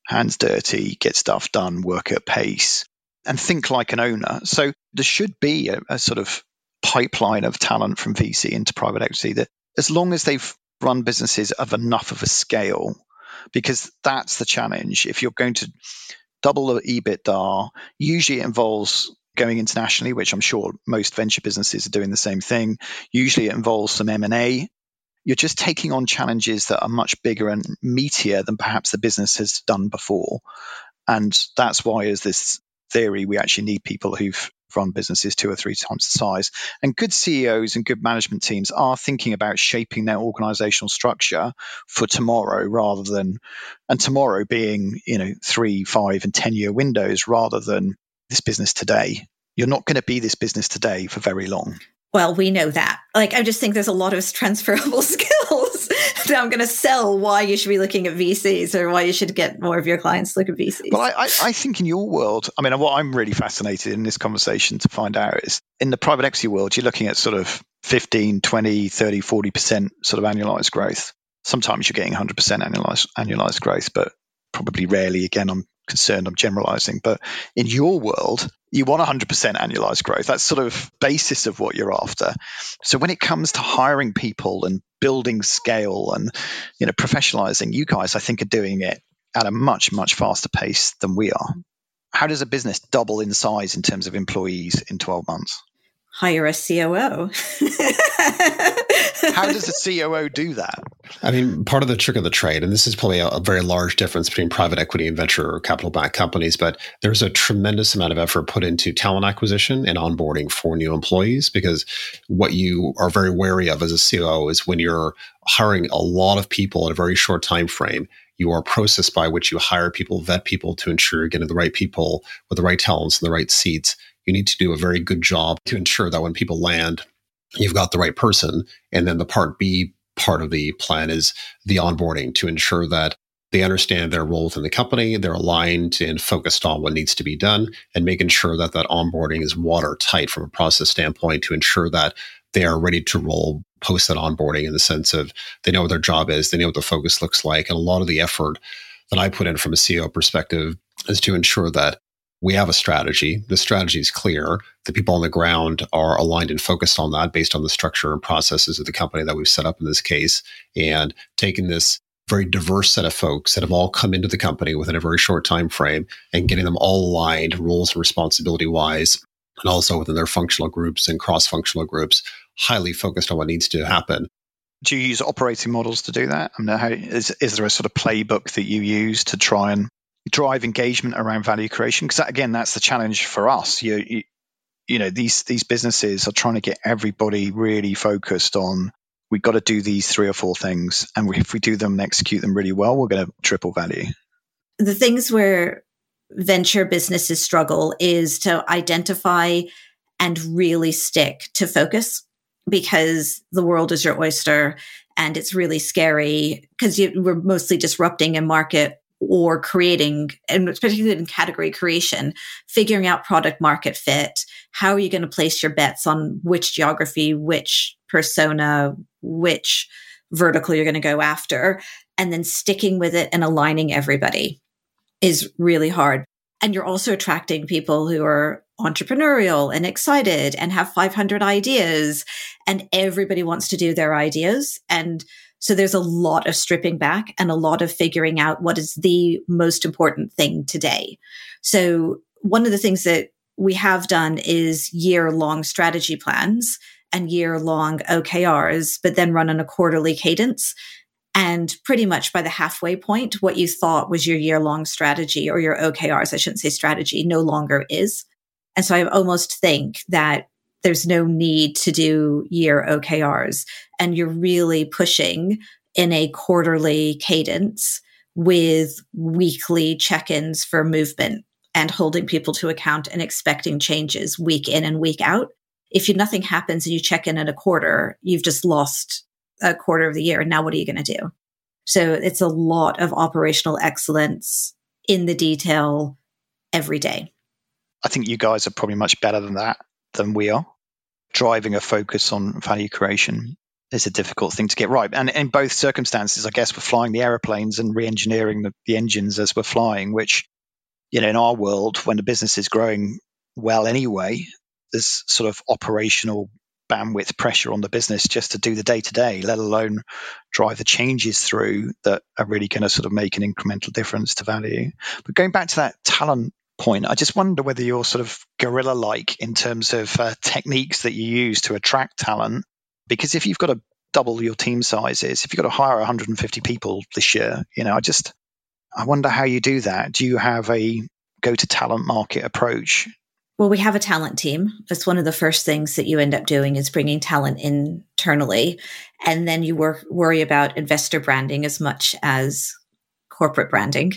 hands dirty, get stuff done, work at pace and think like an owner. So there should be a, a sort of pipeline of talent from VC into private equity that as long as they've run businesses of enough of a scale, because that's the challenge. If you're going to double the EBITDA, usually it involves going internationally, which I'm sure most venture businesses are doing the same thing. Usually it involves some M&A. You're just taking on challenges that are much bigger and meatier than perhaps the business has done before. And that's why as this theory, we actually need people who've run businesses two or three times the size. And good CEOs and good management teams are thinking about shaping their organizational structure for tomorrow rather than, and tomorrow being, you know, three, five, and 10 year windows rather than this business today. You're not going to be this business today for very long. Well, we know that. Like, I just think there's a lot of transferable skills I'm going to sell why you should be looking at VCs or why you should get more of your clients to look at VCs. Well, I, I think in your world, I mean, what I'm really fascinated in this conversation to find out is in the private equity world, you're looking at sort of 15, 20, 30, 40% sort of annualized growth. Sometimes you're getting 100% annualized, annualized growth, but probably rarely, again, I'm concerned. I'm generalizing, but in your world, you want 100% annualized growth. That's sort of basis of what you're after. So when it comes to hiring people and building scale and you know professionalizing, you guys I think are doing it at a much much faster pace than we are. How does a business double in size in terms of employees in 12 months? Hire a COO. How does a COO do that? I mean, part of the trick of the trade, and this is probably a, a very large difference between private equity and venture or capital backed companies, but there's a tremendous amount of effort put into talent acquisition and onboarding for new employees because what you are very wary of as a COO is when you're hiring a lot of people in a very short time frame, your process by which you hire people, vet people to ensure you're getting the right people with the right talents and the right seats. You need to do a very good job to ensure that when people land, you've got the right person. And then the part B part of the plan is the onboarding to ensure that they understand their role within the company, they're aligned and focused on what needs to be done, and making sure that that onboarding is watertight from a process standpoint to ensure that they are ready to roll post that onboarding in the sense of they know what their job is, they know what the focus looks like. And a lot of the effort that I put in from a CEO perspective is to ensure that we have a strategy. The strategy is clear. The people on the ground are aligned and focused on that based on the structure and processes of the company that we've set up in this case. And taking this very diverse set of folks that have all come into the company within a very short time frame and getting them all aligned roles and responsibility wise and also within their functional groups and cross functional groups highly focused on what needs to happen do you use operating models to do that? I mean, how, is, is there a sort of playbook that you use to try and drive engagement around value creation? Because again that's the challenge for us. You, you, you know these these businesses are trying to get everybody really focused on we've got to do these three or four things and if we do them and execute them really well we're going to triple value. The things where venture businesses struggle is to identify and really stick to focus because the world is your oyster and it's really scary because we're mostly disrupting a market or creating, and particularly in category creation, figuring out product market fit. How are you going to place your bets on which geography, which persona, which vertical you're going to go after, and then sticking with it and aligning everybody is really hard. And you're also attracting people who are entrepreneurial and excited and have 500 ideas and everybody wants to do their ideas. And so there's a lot of stripping back and a lot of figuring out what is the most important thing today. So one of the things that we have done is year long strategy plans and year long OKRs, but then run on a quarterly cadence. And pretty much by the halfway point, what you thought was your year long strategy or your OKRs, I shouldn't say strategy, no longer is. And so I almost think that there's no need to do year OKRs and you're really pushing in a quarterly cadence with weekly check-ins for movement and holding people to account and expecting changes week in and week out. If you, nothing happens and you check in at a quarter, you've just lost a quarter of the year. And now what are you going to do? So it's a lot of operational excellence in the detail every day. I think you guys are probably much better than that than we are. Driving a focus on value creation is a difficult thing to get right. And in both circumstances, I guess we're flying the aeroplanes and re-engineering the, the engines as we're flying, which, you know, in our world, when the business is growing well anyway, there's sort of operational bandwidth pressure on the business just to do the day to day, let alone drive the changes through that are really going to sort of make an incremental difference to value. But going back to that talent point, I just wonder whether you're sort of guerrilla like in terms of uh, techniques that you use to attract talent. Because if you've got to double your team sizes, if you've got to hire 150 people this year, you know, I just, I wonder how you do that. Do you have a go to talent market approach? Well, we have a talent team. That's one of the first things that you end up doing is bringing talent internally. And then you work, worry about investor branding as much as corporate branding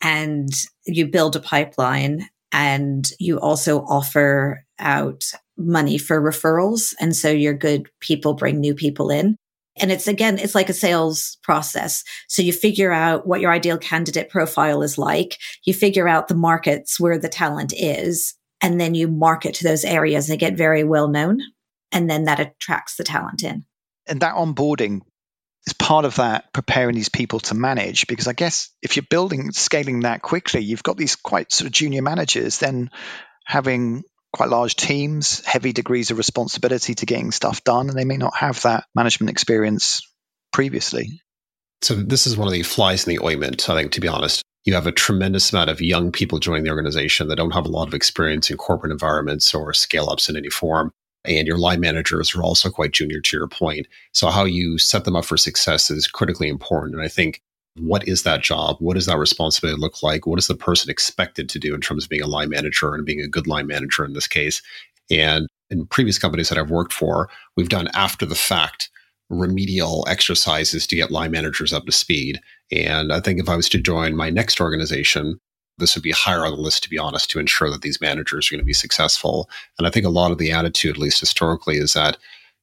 and you build a pipeline and you also offer out money for referrals. And so your good people bring new people in. And it's again, it's like a sales process. So you figure out what your ideal candidate profile is like. You figure out the markets where the talent is, and then you market to those areas. They get very well known. And then that attracts the talent in. And that onboarding is part of that preparing these people to manage? Because I guess if you're building, scaling that quickly, you've got these quite sort of junior managers, then having quite large teams, heavy degrees of responsibility to getting stuff done, and they may not have that management experience previously. So this is one of the flies in the ointment, I think, to be honest. You have a tremendous amount of young people joining the organization that don't have a lot of experience in corporate environments or scale ups in any form. And your line managers are also quite junior to your point. So how you set them up for success is critically important. And I think what is that job? What does that responsibility look like? What is the person expected to do in terms of being a line manager and being a good line manager in this case? And in previous companies that I've worked for, we've done after the fact remedial exercises to get line managers up to speed. And I think if I was to join my next organization, this would be higher on the list, to be honest, to ensure that these managers are going to be successful. And I think a lot of the attitude, at least historically, is that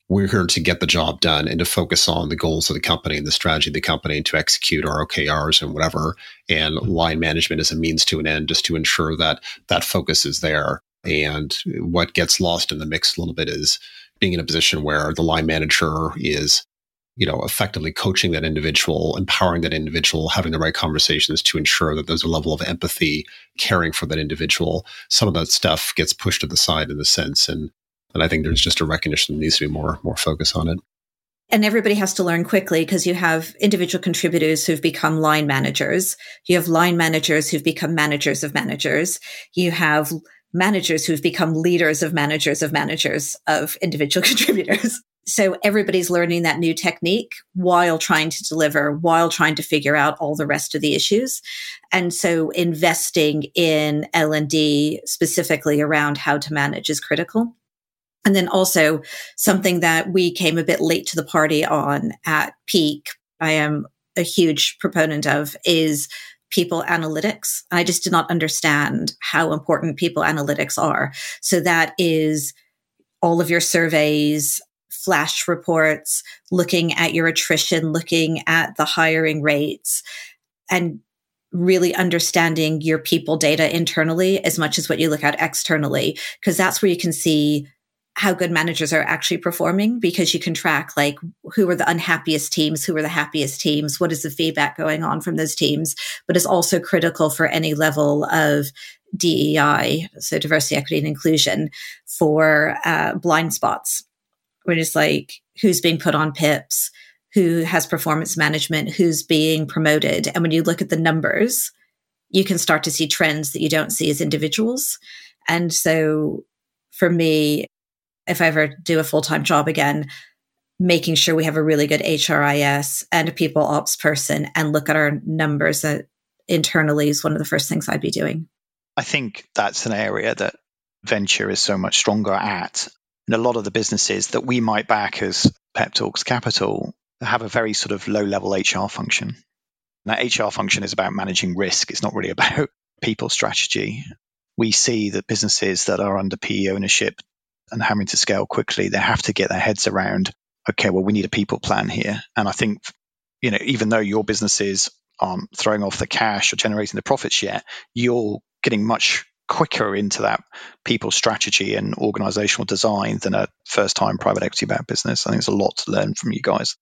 we're here to get the job done and to focus on the goals of the company and the strategy of the company and to execute our OKRs and whatever. And mm-hmm. line management is a means to an end just to ensure that that focus is there. And what gets lost in the mix a little bit is being in a position where the line manager is you know effectively coaching that individual empowering that individual having the right conversations to ensure that there's a level of empathy caring for that individual some of that stuff gets pushed to the side in the sense and and I think there's just a recognition that needs to be more more focus on it. And everybody has to learn quickly because you have individual contributors who've become line managers. You have line managers who've become managers of managers. You have managers who've become leaders of managers of managers of individual contributors. So everybody's learning that new technique while trying to deliver, while trying to figure out all the rest of the issues. And so investing in L&D specifically around how to manage is critical. And then also something that we came a bit late to the party on at Peak, I am a huge proponent of is people analytics. I just did not understand how important people analytics are. So that is all of your surveys, flash reports, looking at your attrition, looking at the hiring rates, and really understanding your people data internally as much as what you look at externally, because that's where you can see how good managers are actually performing because you can track like who are the unhappiest teams, who are the happiest teams, what is the feedback going on from those teams, but it's also critical for any level of DEI, so diversity, equity, and inclusion for uh, blind spots. Where it's like who's being put on PIPs, who has performance management, who's being promoted. And when you look at the numbers, you can start to see trends that you don't see as individuals. And so for me, if I ever do a full time job again, making sure we have a really good HRIS and a people ops person and look at our numbers uh, internally is one of the first things I'd be doing. I think that's an area that venture is so much stronger at. And a lot of the businesses that we might back as PepTalks Capital have a very sort of low level HR function. Now, HR function is about managing risk. It's not really about people strategy. We see that businesses that are under PE ownership and having to scale quickly, they have to get their heads around, okay, well, we need a people plan here. And I think, you know, even though your businesses aren't throwing off the cash or generating the profits yet, you're getting much quicker into that people strategy and organizational design than a first time private equity backed business. I think there's a lot to learn from you guys.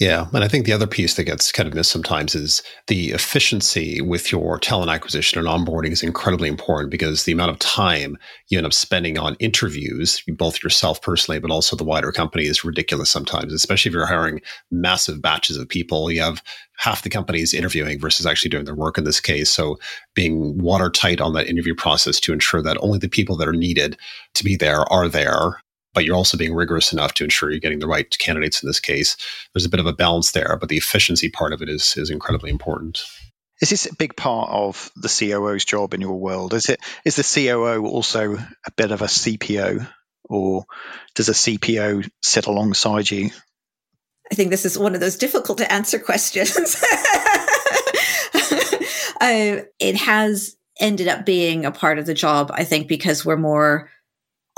Yeah. And I think the other piece that gets kind of missed sometimes is the efficiency with your talent acquisition and onboarding is incredibly important because the amount of time you end up spending on interviews, both yourself personally, but also the wider company, is ridiculous sometimes, especially if you're hiring massive batches of people. You have half the companies interviewing versus actually doing their work in this case. So being watertight on that interview process to ensure that only the people that are needed to be there are there but you're also being rigorous enough to ensure you're getting the right candidates in this case. There's a bit of a balance there, but the efficiency part of it is is incredibly important. Is this a big part of the COO's job in your world? Is it is the COO also a bit of a CPO, or does a CPO sit alongside you? I think this is one of those difficult to answer questions. uh, it has ended up being a part of the job, I think, because we're more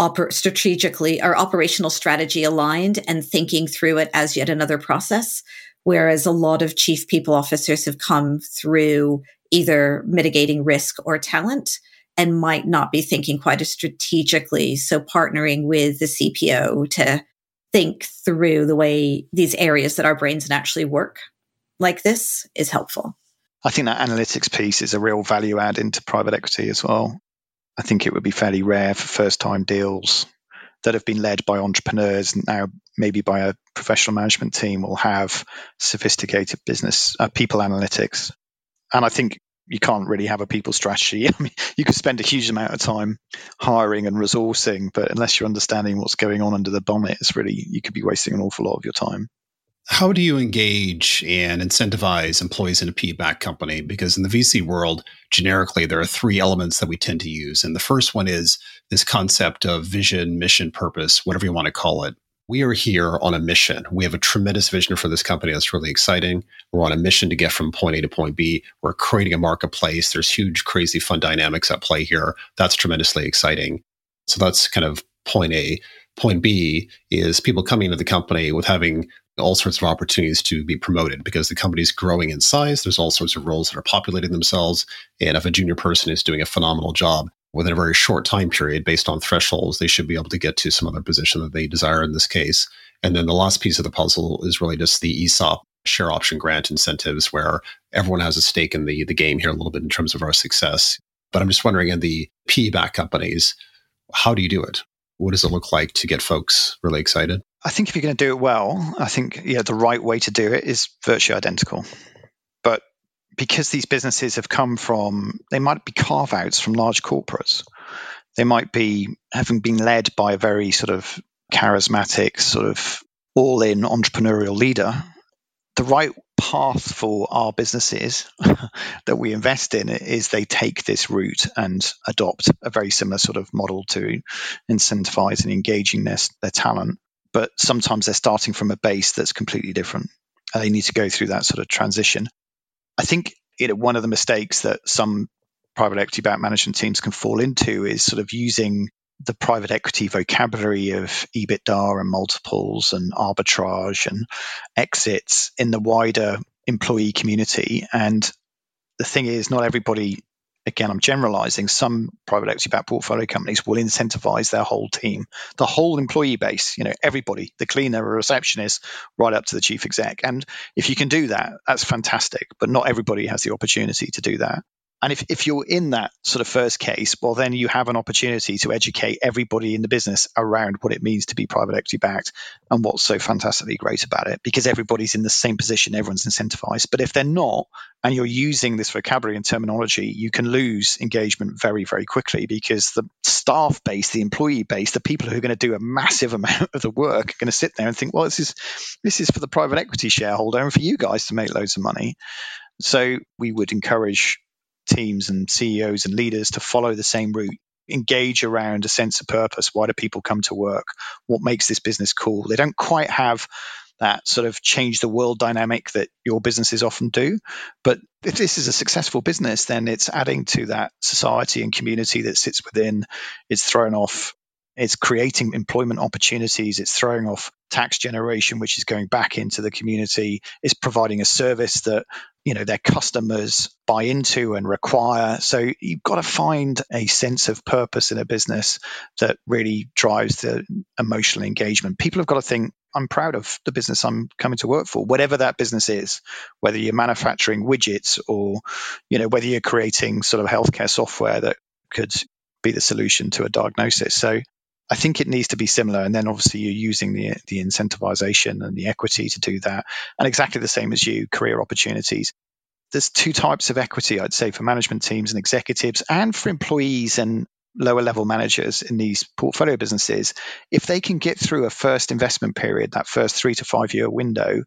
oper- strategically or operational strategy aligned and thinking through it as yet another process. Whereas a lot of chief people officers have come through either mitigating risk or talent and might not be thinking quite as strategically. So partnering with the CPO to think through the way these areas that our brains naturally work like this is helpful. I think that analytics piece is a real value add into private equity as well. I think it would be fairly rare for first time deals that have been led by entrepreneurs and now maybe by a professional management team will have sophisticated business uh, people analytics. And I think you can't really have a people strategy. I mean, you could spend a huge amount of time hiring and resourcing, but unless you're understanding what's going on under the bonnet, it's really you could be wasting an awful lot of your time. How do you engage and incentivize employees in a PE-backed company? Because in the VC world, generically, there are three elements that we tend to use. And the first one is this concept of vision, mission, purpose, whatever you want to call it. We are here on a mission. We have a tremendous vision for this company that's really exciting. We're on a mission to get from point A to point B. We're creating a marketplace. There's huge, crazy, fun dynamics at play here. That's tremendously exciting. So that's kind of point A. Point B is people coming into the company with having all sorts of opportunities to be promoted because the company is growing in size. There's all sorts of roles that are populating themselves. And if a junior person is doing a phenomenal job within a very short time period based on thresholds, they should be able to get to some other position that they desire in this case. And then the last piece of the puzzle is really just the ESOP share option grant incentives where everyone has a stake in the, the game here a little bit in terms of our success. But I'm just wondering in the PE back companies, how do you do it? What does it look like to get folks really excited? I think if you're going to do it well, I think yeah, the right way to do it is virtually identical. But because these businesses have come from, they might be carve outs from large corporates. They might be having been led by a very sort of charismatic, sort of all in entrepreneurial leader. The right path for our businesses that we invest in is they take this route and adopt a very similar sort of model to incentivize and engaging their, their talent but sometimes they're starting from a base that's completely different. And they need to go through that sort of transition. I think one of the mistakes that some private equity backed management teams can fall into is sort of using the private equity vocabulary of EBITDA and multiples and arbitrage and exits in the wider employee community. And the thing is, not everybody again, I'm generalizing, some private equity backed portfolio companies will incentivize their whole team, the whole employee base, you know, everybody, the cleaner, or receptionist, right up to the chief exec. And if you can do that, that's fantastic. But not everybody has the opportunity to do that. And if, if you're in that sort of first case, well, then you have an opportunity to educate everybody in the business around what it means to be private equity backed and what's so fantastically great about it because everybody's in the same position, everyone's incentivized. But if they're not, and you're using this vocabulary and terminology, you can lose engagement very, very quickly because the staff base, the employee base, the people who are going to do a massive amount of the work are going to sit there and think, well, this is this is for the private equity shareholder and for you guys to make loads of money. So we would encourage teams and CEOs and leaders to follow the same route engage around a sense of purpose. Why do people come to work? What makes this business cool? They don't quite have that sort of change the world dynamic that your businesses often do. But if this is a successful business, then it's adding to that society and community that sits within. It's thrown off it's creating employment opportunities. It's throwing off tax generation, which is going back into the community. It's providing a service that you know their customers buy into and require. So you've got to find a sense of purpose in a business that really drives the emotional engagement. People have got to think, I'm proud of the business I'm coming to work for, whatever that business is, whether you're manufacturing widgets or, you know, whether you're creating sort of healthcare software that could be the solution to a diagnosis. So I think it needs to be similar. And then obviously you're using the, the incentivization and the equity to do that. And exactly the same as you, career opportunities. There's two types of equity, I'd say, for management teams and executives and for employees and lower level managers in these portfolio businesses, if they can get through a first investment period, that first three to five year window,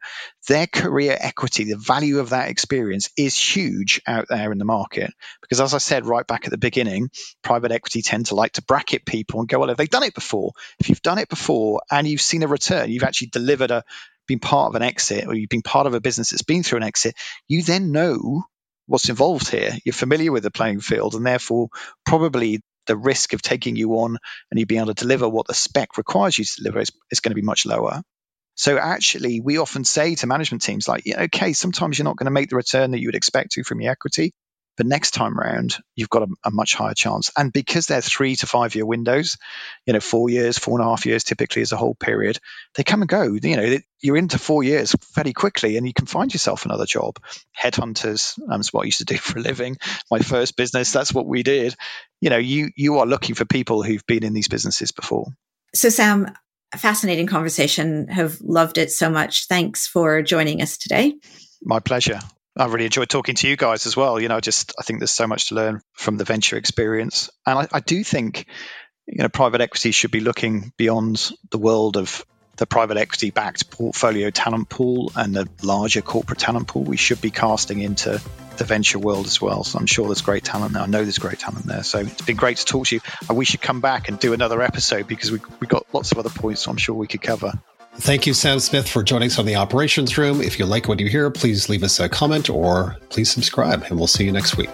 their career equity, the value of that experience is huge out there in the market. Because as I said right back at the beginning, private equity tend to like to bracket people and go, well, have they done it before? If you've done it before and you've seen a return, you've actually delivered a been part of an exit or you've been part of a business that's been through an exit, you then know what's involved here. You're familiar with the playing field, and therefore, probably the risk of taking you on and you being able to deliver what the spec requires you to deliver is, is going to be much lower. So actually, we often say to management teams like, okay, sometimes you're not going to make the return that you would expect to from your equity. But next time round, you've got a, a, much higher chance. And because they're three to five year windows, you know, four years, four and a half years typically is a whole period, they come and go. You know, you're into four years fairly quickly and you can find yourself another job. Headhunters, um, that's what I used to do for a living. My first business, that's what we did. You know, you, you are looking for people who've been in these businesses before. So, Sam, fascinating conversation. Have loved it so much. Thanks for joining us today. My pleasure. I really enjoyed talking to you guys as well. You know, just I think there's so much to learn from the venture experience, and I, I do think you know private equity should be looking beyond the world of the private equity backed portfolio talent pool and the larger corporate talent pool. We should be casting into the venture world as well. So I'm sure there's great talent there. I know there's great talent there. So it's been great to talk to you. And we should come back and do another episode because we we got lots of other points I'm sure we could cover. Thank you, Sam Smith, for joining us on the operations room. If you like what you hear, please leave us a comment or please subscribe, and we'll see you next week.